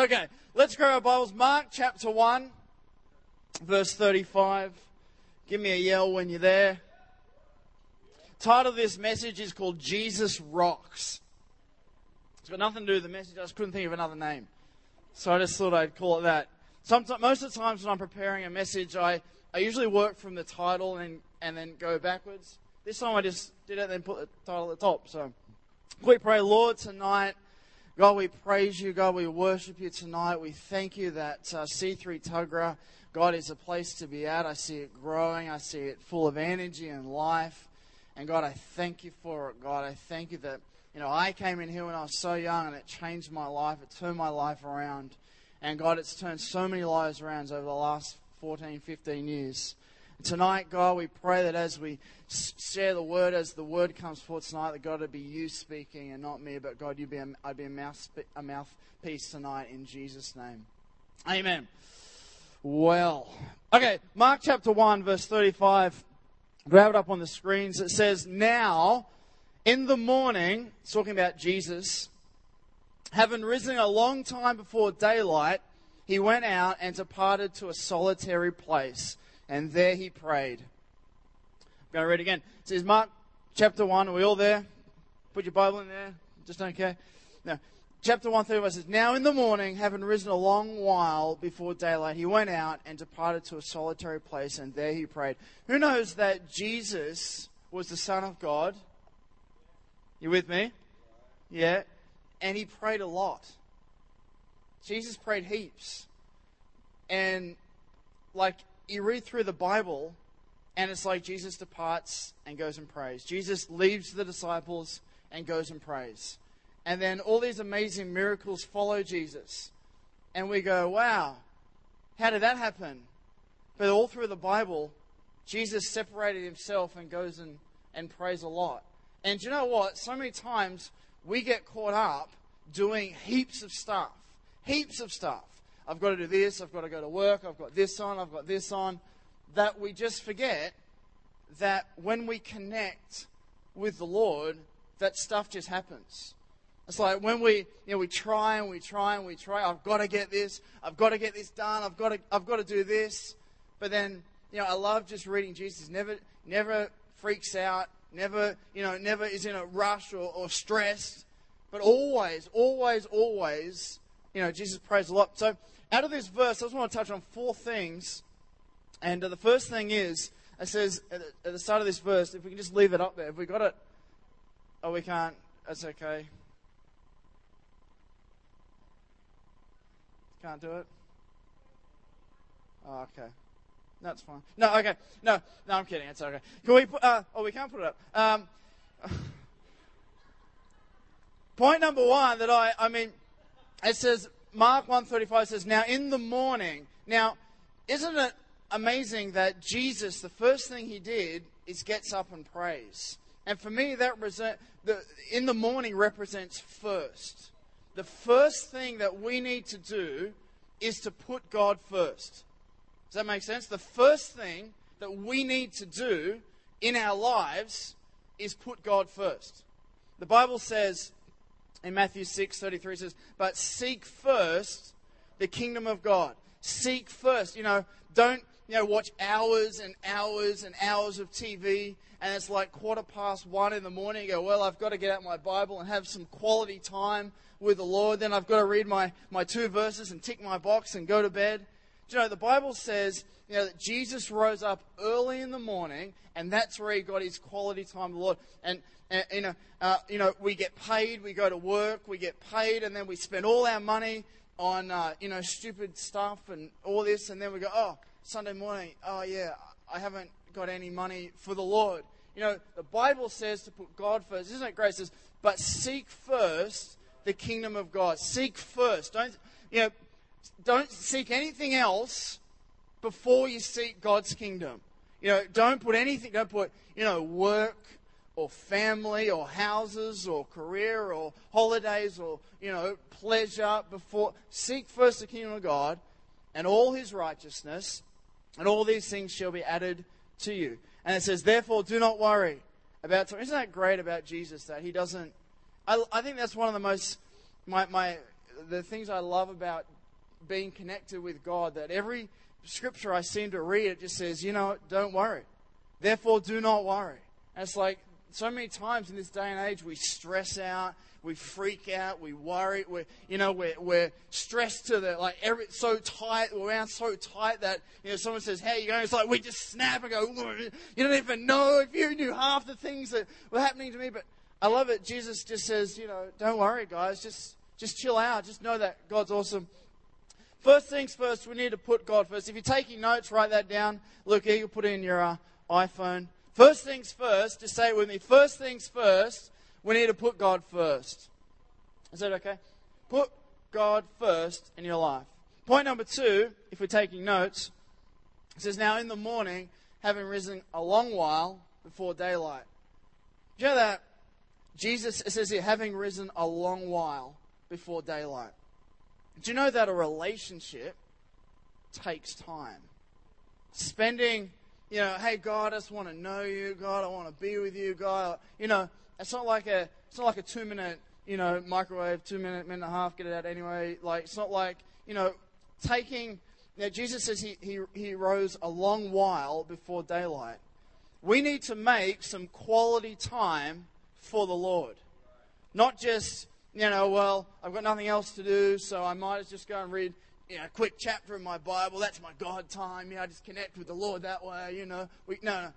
Okay, let's grab our Bibles. Mark chapter 1, verse 35. Give me a yell when you're there. Title of this message is called Jesus Rocks. It's got nothing to do with the message, I just couldn't think of another name. So I just thought I'd call it that. Sometimes, most of the times when I'm preparing a message, I, I usually work from the title and, and then go backwards. This time I just did it and then put the title at the top. So, quick pray, Lord, tonight. God, we praise you. God, we worship you tonight. We thank you that uh, C3 Tuggerah, God, is a place to be at. I see it growing. I see it full of energy and life. And God, I thank you for it. God, I thank you that, you know, I came in here when I was so young and it changed my life. It turned my life around. And God, it's turned so many lives around over the last 14, 15 years. Tonight, God, we pray that as we share the word, as the word comes forth tonight, that God, would be you speaking and not me, but God, you be a, I'd be a, mouth, a mouthpiece tonight in Jesus' name. Amen. Well, okay, Mark chapter 1, verse 35. Grab it up on the screens. It says, Now, in the morning, talking about Jesus, having risen a long time before daylight, he went out and departed to a solitary place and there he prayed. I'm going to read again. It says, Mark chapter 1. Are we all there? Put your Bible in there. Just don't care. No. Chapter 135 says, Now in the morning, having risen a long while before daylight, he went out and departed to a solitary place, and there he prayed. Who knows that Jesus was the Son of God? You with me? Yeah. And he prayed a lot. Jesus prayed heaps. And like you read through the Bible, and it's like Jesus departs and goes and prays. Jesus leaves the disciples and goes and prays. And then all these amazing miracles follow Jesus. And we go, wow, how did that happen? But all through the Bible, Jesus separated himself and goes and, and prays a lot. And you know what? So many times we get caught up doing heaps of stuff. Heaps of stuff. I've got to do this, I've got to go to work, I've got this on, I've got this on, that we just forget that when we connect with the Lord, that stuff just happens. It's like when we, you know, we try and we try and we try. I've got to get this. I've got to get this done. I've got to, I've got to do this. But then, you know, I love just reading Jesus. Never, never freaks out. Never, you know, never is in a rush or, or stressed. But always, always, always, you know, Jesus prays a lot. So out of this verse, I just want to touch on four things. And uh, the first thing is, it says at the, at the start of this verse, if we can just leave it up there, if we got it, oh, we can't, that's okay. Can't do it? Oh, okay. That's fine. No, okay. No, no, I'm kidding. It's okay. Can we put, uh, oh, we can't put it up. Um, point number one that I, I mean, it says, Mark 135 says, Now in the morning. Now, isn't it amazing that Jesus, the first thing he did is gets up and prays? And for me, that represent, the, in the morning represents first. The first thing that we need to do is to put God first. Does that make sense? The first thing that we need to do in our lives is put God first. The Bible says in Matthew 6 33 says, But seek first the kingdom of God. Seek first. You know, don't you know, watch hours and hours and hours of TV, and it's like quarter past one in the morning. You go, well, I've got to get out my Bible and have some quality time with the Lord. Then I've got to read my, my two verses and tick my box and go to bed. Do you know, the Bible says, you know, that Jesus rose up early in the morning, and that's where he got his quality time with the Lord. And and, you know, uh, you know, we get paid, we go to work, we get paid, and then we spend all our money on, uh, you know, stupid stuff and all this, and then we go, oh, Sunday morning, oh yeah, I haven't got any money for the Lord. You know, the Bible says to put God first. Isn't it great? It says, but seek first the kingdom of God. Seek first. Don't, you know, don't seek anything else before you seek God's kingdom. You know, don't put anything, don't put, you know, work or family or houses or career or holidays or, you know, pleasure before. Seek first the kingdom of God and all his righteousness, and all these things shall be added to you. And it says, therefore, do not worry about. Isn't that great about Jesus that he doesn't. I, I think that's one of the most. My, my the things I love about being connected with God that every scripture I seem to read, it just says, you know, don't worry. Therefore, do not worry. And it's like so many times in this day and age, we stress out, we freak out, we worry, we're, you know, we're, we're stressed to the, like, every, so tight, we're around so tight that, you know, someone says, hey, you going? It's like we just snap and go, you don't even know if you knew half the things that were happening to me. But I love it. Jesus just says, you know, don't worry, guys. Just, just chill out. Just know that God's awesome. First things first, we need to put God first. If you're taking notes, write that down. Look here, you put it in your uh, iPhone. First things first, just say it with me. First things first, we need to put God first. Is that okay? Put God first in your life. Point number two, if we're taking notes, it says, Now in the morning, having risen a long while before daylight. Do you know that? Jesus, it says here, having risen a long while before daylight. Do you know that a relationship takes time? Spending, you know, hey God, I just want to know you, God, I want to be with you, God. You know, it's not like a it's not like a two minute, you know, microwave, two minute, minute and a half, get it out anyway. Like it's not like, you know, taking you know, Jesus says he, he, he rose a long while before daylight. We need to make some quality time for the Lord. Not just, you know, well, I've got nothing else to do, so I might as just go and read you know, quick chapter in my Bible. That's my God time. You know, I just connect with the Lord that way, you know. We, no, no.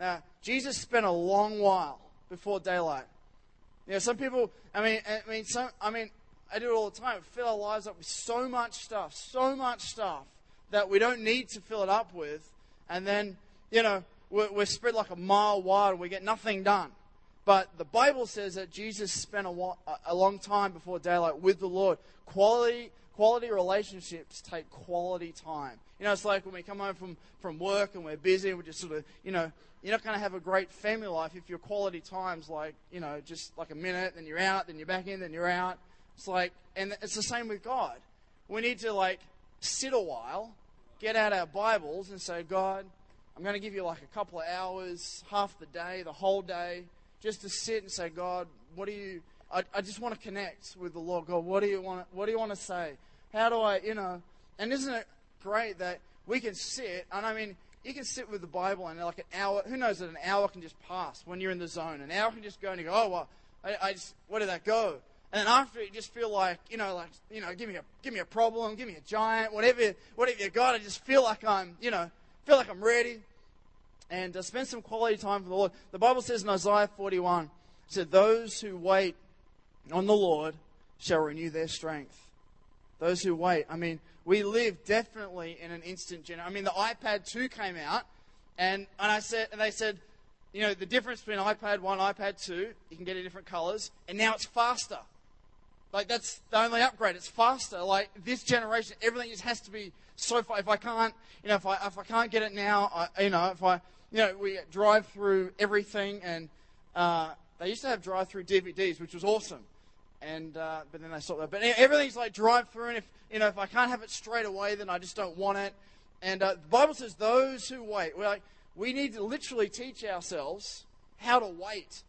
Now, Jesus spent a long while before daylight. You know, some people, I mean, I mean, some, I mean, I do it all the time. Fill our lives up with so much stuff, so much stuff that we don't need to fill it up with. And then, you know, we're, we're spread like a mile wide and we get nothing done. But the Bible says that Jesus spent a, a long time before daylight with the Lord. Quality, quality relationships take quality time. You know, it's like when we come home from, from work and we're busy and we're just sort of, you know, you're not going to have a great family life if your quality time's like, you know, just like a minute, then you're out, then you're back in, then you're out. It's like, and it's the same with God. We need to like sit a while, get out our Bibles and say, God, I'm going to give you like a couple of hours, half the day, the whole day, just to sit and say, God, what do you, I, I just want to connect with the Lord. God, what do you want, what do you want to say? How do I, you know, and isn't it great that we can sit, and I mean, you can sit with the Bible and like an hour, who knows that an hour can just pass when you're in the zone. An hour can just go and you go, oh, well, I, I just, where did that go? And then after you just feel like, you know, like, you know, give me a, give me a problem, give me a giant, whatever, whatever you got. I just feel like I'm, you know, feel like I'm ready. And uh, spend some quality time for the Lord. The Bible says in Isaiah 41, it said, those who wait on the Lord shall renew their strength. Those who wait. I mean, we live definitely in an instant generation. I mean, the iPad 2 came out, and, and I said, and they said, you know, the difference between iPad 1 and iPad 2, you can get it in different colors, and now it's faster. Like, that's the only upgrade. It's faster. Like, this generation, everything just has to be so far. If I can't, you know, if I, if I can't get it now, I, you know, if I, you know, we drive through everything, and uh, they used to have drive through DVDs, which was awesome and uh, but then they stopped that. But everything's like drive through, and if you know if I can't have it straight away, then I just don't want it. And uh, the Bible says those who wait. We're like we need to literally teach ourselves how to wait.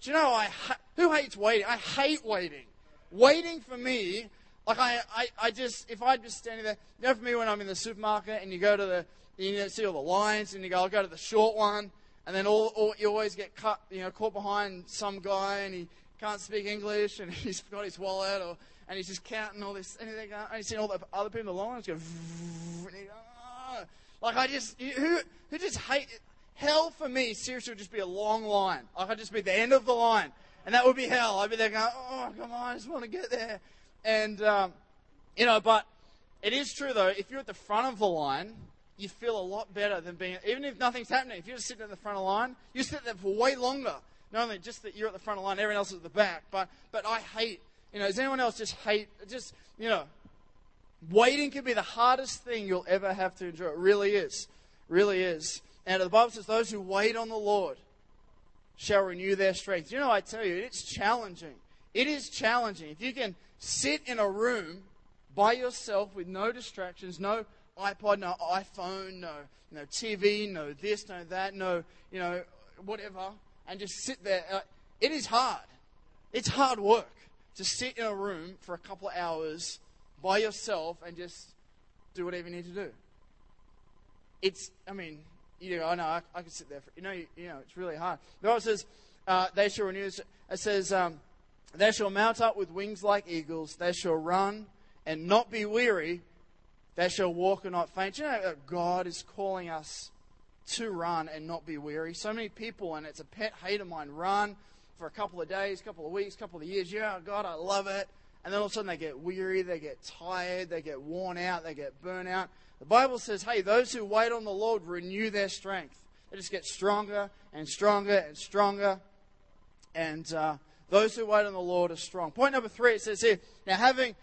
Do you know I who hates waiting? I hate waiting. Waiting for me, like I, I, I just if I'm just standing there, you know, for me when I'm in the supermarket and you go to the you see all the lines and you go, I'll go to the short one, and then all, all you always get cut, you know, caught behind some guy and he can't speak English and he's got his wallet or and he's just counting all this and he's seeing all the other people in the line go, oh. like I just who who just hate hell for me seriously would just be a long line. Like I'd just be the end of the line and that would be hell. I'd be there going oh come on I just want to get there. And um, you know but it is true though if you're at the front of the line you feel a lot better than being even if nothing's happening if you're just sitting at the front of the line you sit there for way longer not only just that you're at the front of the line, everyone else is at the back, but, but I hate, you know, does anyone else just hate, just, you know, waiting can be the hardest thing you'll ever have to endure. It really is. Really is. And the Bible says, those who wait on the Lord shall renew their strength. You know, I tell you, it's challenging. It is challenging. If you can sit in a room by yourself with no distractions, no iPod, no iPhone, no, no TV, no this, no that, no, you know, whatever, and just sit there. Uh, it is hard. It's hard work to sit in a room for a couple of hours by yourself and just do whatever you need to do. It's, I mean, you know, I know I, I can sit there for, you know, you, you, know, it's really hard. The Bible says, uh, they shall renew, it says, um, they shall mount up with wings like eagles. They shall run and not be weary. They shall walk and not faint. You know God is calling us to run and not be weary. So many people, and it's a pet hate of mine, run for a couple of days, couple of weeks, couple of years. Yeah, God, I love it. And then all of a sudden they get weary, they get tired, they get worn out, they get burnt out. The Bible says, hey, those who wait on the Lord renew their strength. They just get stronger and stronger and stronger. And uh, those who wait on the Lord are strong. Point number three, it says here, now having,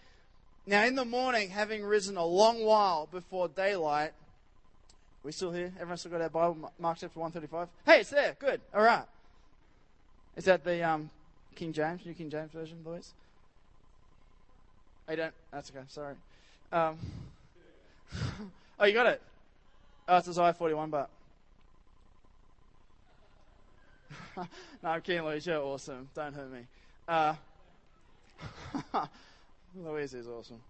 now in the morning, having risen a long while before daylight, we still here? Everyone still got our Bible? Mark chapter 135? Hey, it's there. Good. All right. Is that the um, King James, New King James Version, boys? I don't. That's okay. Sorry. Um, oh, you got it. Oh, it's Isaiah 41, but. no, I'm kidding, Louise. You're awesome. Don't hurt me. Uh, Louise is awesome.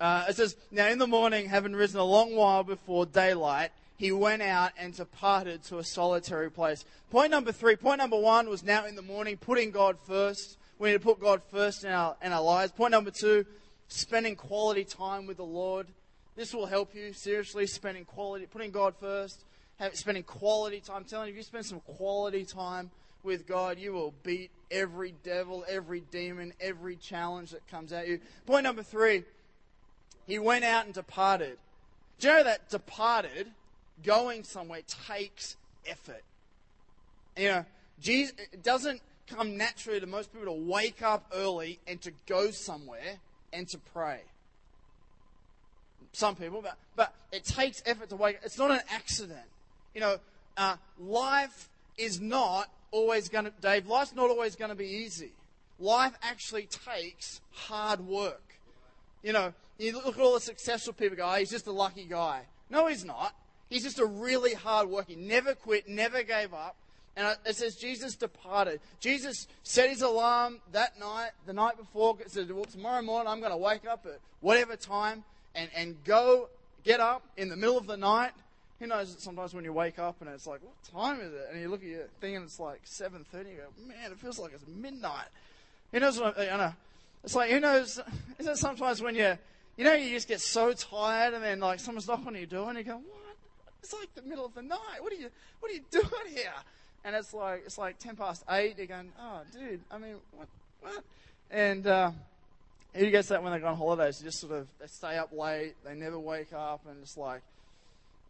Uh, it says, Now in the morning, having risen a long while before daylight, he went out and departed to a solitary place. Point number three. Point number one was now in the morning, putting God first. We need to put God first in our, in our lives. Point number two, spending quality time with the Lord. This will help you, seriously, spending quality, putting God first, have, spending quality time. I'm telling you, if you spend some quality time with God, you will beat every devil, every demon, every challenge that comes at you. Point number three, he went out and departed. Do you know that departed, going somewhere, takes effort? You know, Jesus, it doesn't come naturally to most people to wake up early and to go somewhere and to pray. Some people, but, but it takes effort to wake up. It's not an accident. You know, uh, life is not always going to, Dave, life's not always going to be easy. Life actually takes hard work. You know, you look at all the successful people go, oh, he's just a lucky guy. No, he's not. He's just a really hard worker. Never quit, never gave up. And it says Jesus departed. Jesus set his alarm that night, the night before, said, well, tomorrow morning I'm going to wake up at whatever time and, and go get up in the middle of the night. Who knows sometimes when you wake up and it's like, what time is it? And you look at your thing and it's like 7.30. You go, man, it feels like it's midnight. Who knows what I, I know. It's like, who knows? Isn't it sometimes when you, you know, you just get so tired and then like someone's knocking on your door and you go, what? It's like the middle of the night. What are you, what are you doing here? And it's like, it's like 10 past 8. You're going, oh, dude, I mean, what, what? And, uh, who that when they go on holidays? They just sort of, they stay up late. They never wake up and it's like,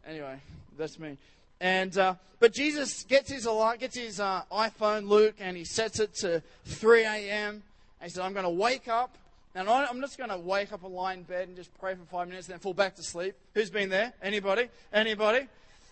anyway, that's me. And uh, but Jesus gets his gets his uh, iPhone, Luke, and he sets it to 3 a.m. And he said, I'm going to wake up. And I'm just going to wake up and lie in bed and just pray for five minutes and then fall back to sleep. Who's been there? Anybody? Anybody?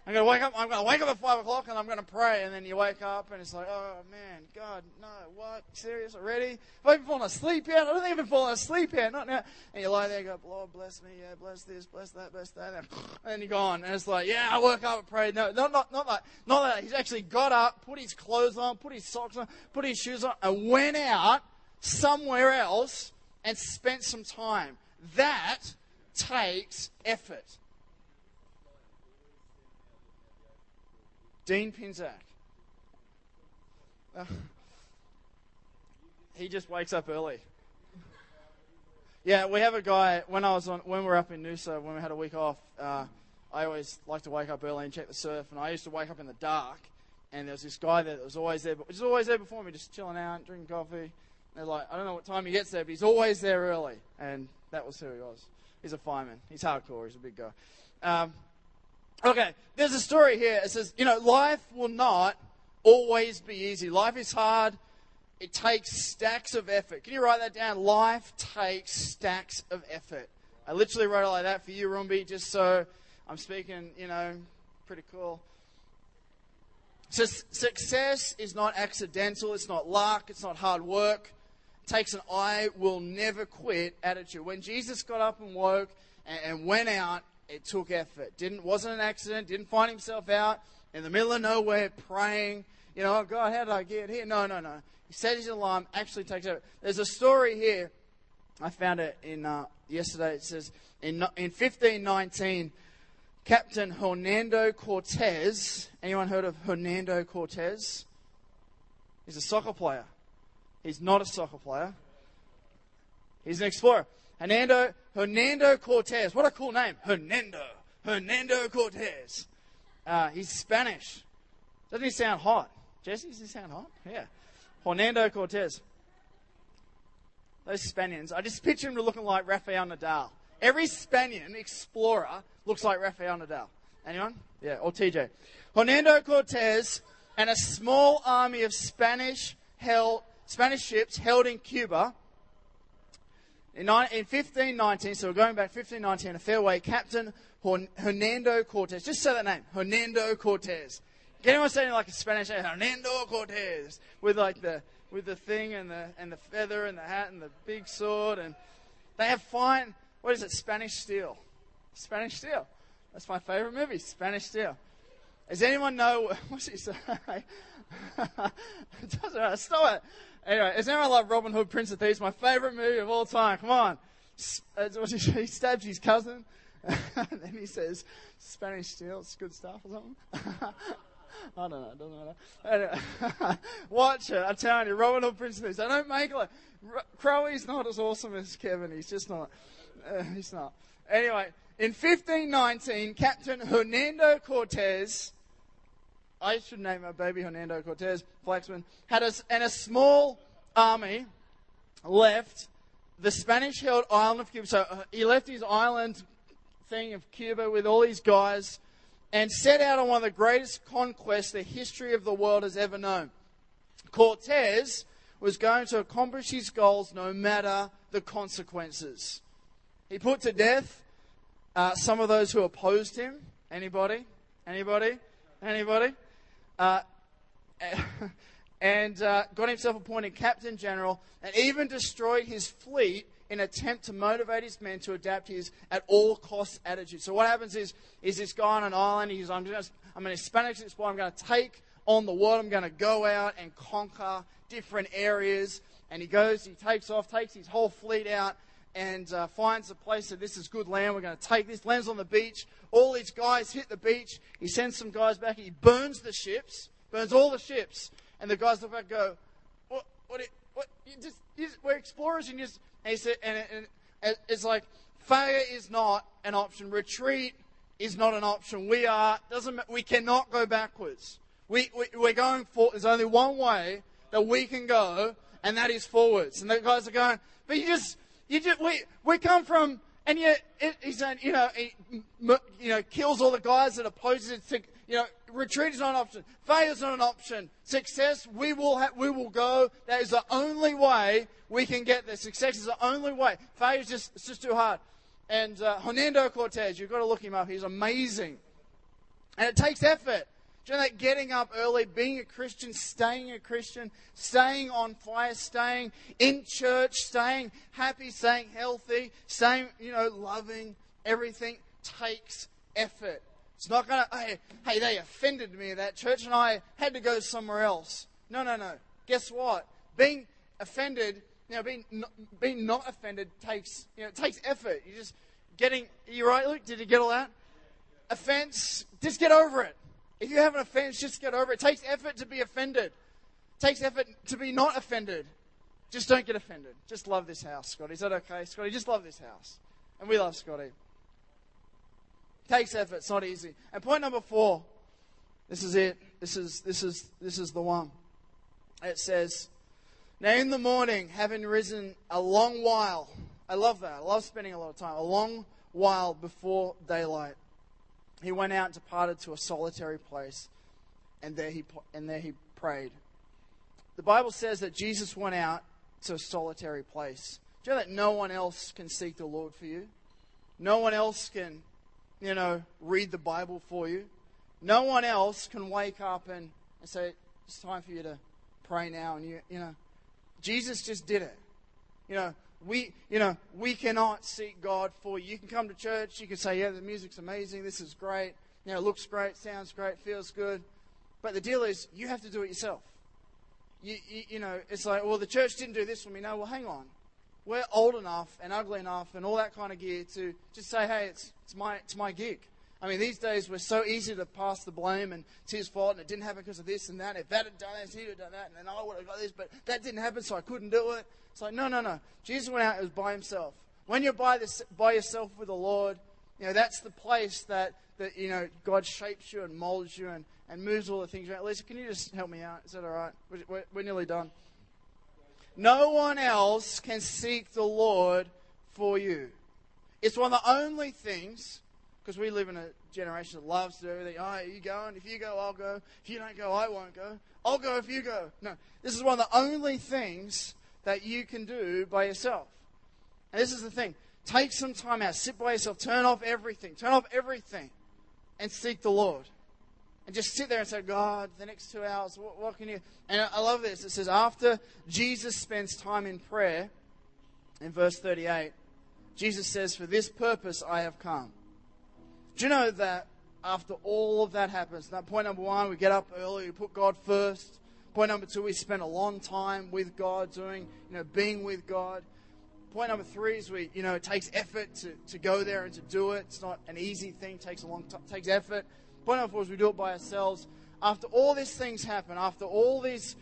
I'm going to wake up. I'm going to wake up at five o'clock and I'm going to pray. And then you wake up and it's like, oh man, God, no, what? Serious already? Have I even fallen asleep yet? I don't think I've falling asleep yet. Not now. And you lie there and go, Lord, bless me. Yeah, bless this, bless that, bless that. And then you're gone. And it's like, yeah, I woke up and prayed. No, not, not, not like, not that. He's actually got up, put his clothes on, put his socks on, put his shoes on, and went out somewhere else and spent some time. That takes effort. Dean Pinzak. Uh, he just wakes up early. Yeah, we have a guy. When I was on, when we were up in Noosa, when we had a week off, uh, I always like to wake up early and check the surf. And I used to wake up in the dark, and there was this guy there that was always there, but was always there before me, just chilling out, drinking coffee, they're like, I don't know what time he gets there, but he's always there early. And that was who he was. He's a fireman. He's hardcore. He's a big guy. Um, okay, there's a story here. It says, you know, life will not always be easy. Life is hard. It takes stacks of effort. Can you write that down? Life takes stacks of effort. I literally wrote it like that for you, Rumbi, just so I'm speaking, you know, pretty cool. So success is not accidental. It's not luck. It's not hard work takes an I will never quit attitude. When Jesus got up and woke and, and went out, it took effort. Didn't wasn't an accident. Didn't find himself out in the middle of nowhere praying. you know, oh God, how did I get here? No, no, no. He set his alarm, actually takes over. There's a story here. I found it in uh, yesterday. It says in, in 1519, Captain Hernando Cortez. Anyone heard of Hernando Cortez? He's a soccer player. He's not a soccer player. He's an explorer. Hernando, Hernando Cortez. What a cool name. Hernando. Hernando Cortez. Uh, he's Spanish. Doesn't he sound hot? Jesse, does he sound hot? Yeah. Hernando Cortez. Those Spaniards, I just picture him looking like Rafael Nadal. Every Spaniard explorer looks like Rafael Nadal. Anyone? Yeah, or TJ. Hernando Cortez and a small army of Spanish held, Spanish ships held in Cuba in, 1519, so we're going back 1519, a fairway, Captain Hernando Cortez. Just say that name, Hernando Cortez. Get anyone saying like a Spanish name, Hernando Cortez, with like the with the thing and the and the feather and the hat and the big sword, and they have fine. What is it? Spanish steel. Spanish steel. That's my favorite movie, Spanish steel. Does anyone know what's he say? Stop it. Anyway, is anyone like Robin Hood, Prince of Thieves? My favorite movie of all time. Come on. He stabs his cousin, and then he says, Spanish steel, it's good stuff or something. I don't know, it doesn't matter. Watch it, I'm telling you, Robin Hood, Prince of Thieves. They don't make it Crowy's not as awesome as Kevin, he's just not. Uh, he's not. Anyway, in 1519, Captain Hernando Cortez I should name my baby Hernando Cortez, Flaxman, had a, and a small army left the Spanish held island of Cuba. So uh, he left his island thing of Cuba with all these guys and set out on one of the greatest conquests the history of the world has ever known. Cortez was going to accomplish his goals no matter the consequences. He put to death uh, some of those who opposed him. Anybody? Anybody? Anybody? Uh, and uh, got himself appointed captain general and even destroyed his fleet in attempt to motivate his men to adapt his at all costs attitude. So what happens is, is this guy on an island, he's, I'm, just, I'm an Hispanic explorer, I'm going to take on the world, I'm going to go out and conquer different areas. And he goes, he takes off, takes his whole fleet out, and uh, finds a place that this is good land. We're going to take this. Lands on the beach. All these guys hit the beach. He sends some guys back. He burns the ships, burns all the ships. And the guys look back and go, What? What? what you just, you just, we're explorers. And, just, and he said, and, and, and it's like, failure is not an option. Retreat is not an option. We are, doesn't, we cannot go backwards. We, we, we're going for, there's only one way that we can go, and that is forwards. And the guys are going, but you just, you just, we, we come from, and yet he's saying, you know, he, you know, kills all the guys that oppose it. To, you know, retreat is not an option. Failure is not an option. Success, we will ha- we will go. That is the only way we can get there. Success is the only way. Failure is just, it's just too hard. And uh, Hernando Cortez, you've got to look him up. He's amazing. And it takes effort. Do you know that getting up early, being a Christian, staying a Christian, staying on fire, staying in church, staying happy, staying healthy, staying, you know, loving, everything takes effort. It's not going to, hey, hey, they offended me at that church and I had to go somewhere else. No, no, no. Guess what? Being offended, you know, being not, being not offended takes, you know, it takes effort. You just getting, you right, Luke? Did you get all that? Offense, just get over it. If you have an offense, just get over it. It takes effort to be offended. It takes effort to be not offended. Just don't get offended. Just love this house, Scotty. Is that okay? Scotty, just love this house. And we love Scotty. It takes effort. It's not easy. And point number four. This is it. This is this is this is the one. It says, Now in the morning, having risen a long while. I love that. I love spending a lot of time. A long while before daylight he went out and departed to a solitary place, and there he, and there he prayed. The Bible says that Jesus went out to a solitary place. Do you know that no one else can seek the Lord for you? No one else can, you know, read the Bible for you. No one else can wake up and, and say, it's time for you to pray now. And you, you know, Jesus just did it. You know, we, you know, we cannot seek God for you. You can come to church, you can say, yeah, the music's amazing, this is great, you know, it looks great, sounds great, feels good. But the deal is, you have to do it yourself. You, you, you know, it's like, well, the church didn't do this for me. No, well, hang on. We're old enough and ugly enough and all that kind of gear to just say, hey, it's, it's, my, it's my gig. I mean, these days we're so easy to pass the blame and it's his fault and it didn't happen because of this and that. If that had done this, he would have done that, and then I would have got this, but that didn't happen, so I couldn't do it. It's like, no, no, no. Jesus went out, it was by himself. When you're by, this, by yourself with the Lord, you know, that's the place that, that you know, God shapes you and molds you and, and moves all the things around. Lisa, can you just help me out? Is that all right? We're, we're nearly done. No one else can seek the Lord for you. It's one of the only things because we live in a generation that loves to do everything. Oh, are you going? If you go, I'll go. If you don't go, I won't go. I'll go if you go. No, this is one of the only things that you can do by yourself. And this is the thing. Take some time out. Sit by yourself. Turn off everything. Turn off everything and seek the Lord. And just sit there and say, God, the next two hours, what, what can you. And I love this. It says, after Jesus spends time in prayer, in verse 38, Jesus says, For this purpose I have come do you know that after all of that happens, that point number one, we get up early, we put God first. Point number two, we spend a long time with God, doing, you know, being with God. Point number three is we, you know, it takes effort to, to go there and to do it. It's not an easy thing, it takes a long time, takes effort. Point number four is we do it by ourselves. After all these things happen, after all these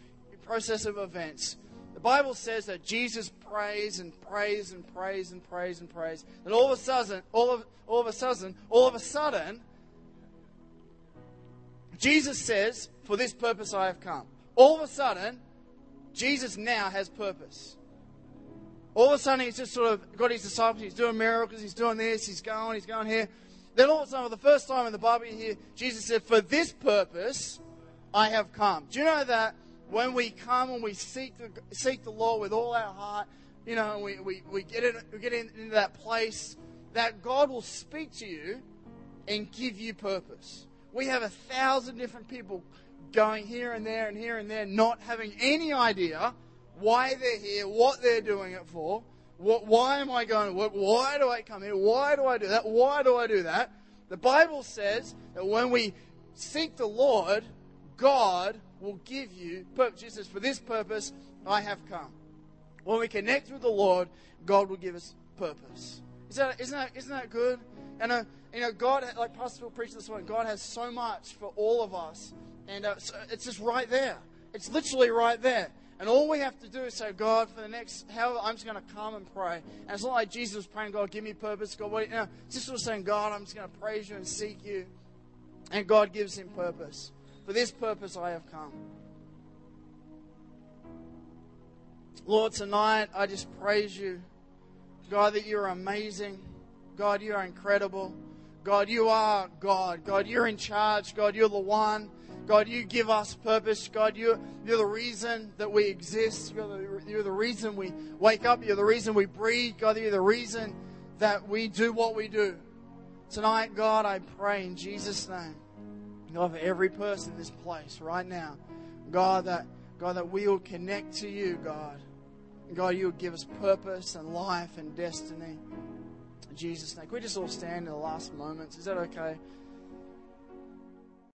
process of events, the Bible says that Jesus prays and prays and prays and prays and prays. And all of a sudden, all of, all of a sudden, all of a sudden, Jesus says, For this purpose I have come. All of a sudden, Jesus now has purpose. All of a sudden, he's just sort of got his disciples, he's doing miracles, he's doing this, he's going, he's going here. Then all of a sudden, for the first time in the Bible, you hear Jesus said, For this purpose I have come. Do you know that when we come and we seek the, seek the Lord with all our heart, you know, we, we, we get, in, we get in, into that place that God will speak to you and give you purpose. We have a thousand different people going here and there and here and there, not having any idea why they're here, what they're doing it for. What, why am I going to work? Why do I come here? Why do I do that? Why do I do that? The Bible says that when we seek the Lord, God will give you. Jesus For this purpose I have come. When we connect with the Lord, God will give us purpose. Is that, isn't, that, isn't that good? And, uh, you know, God, like Pastor Phil preached this morning, God has so much for all of us. And uh, so it's just right there. It's literally right there. And all we have to do is say, God, for the next, however, I'm just going to come and pray. And it's not like Jesus was praying, God, give me purpose. God, what, you know, just sort saying, God, I'm just going to praise you and seek you. And God gives him purpose. For this purpose I have come. Lord, tonight I just praise you. God, that you're amazing. God, you are incredible. God, you are God. God, you're in charge. God, you're the one. God, you give us purpose. God, you're, you're the reason that we exist. You're the, you're the reason we wake up. You're the reason we breathe. God, you're the reason that we do what we do. Tonight, God, I pray in Jesus' name For every person in this place right now, God, that God, that we will connect to you, God. God, you will give us purpose and life and destiny. In Jesus' name. Can we just all stand in the last moments? Is that okay?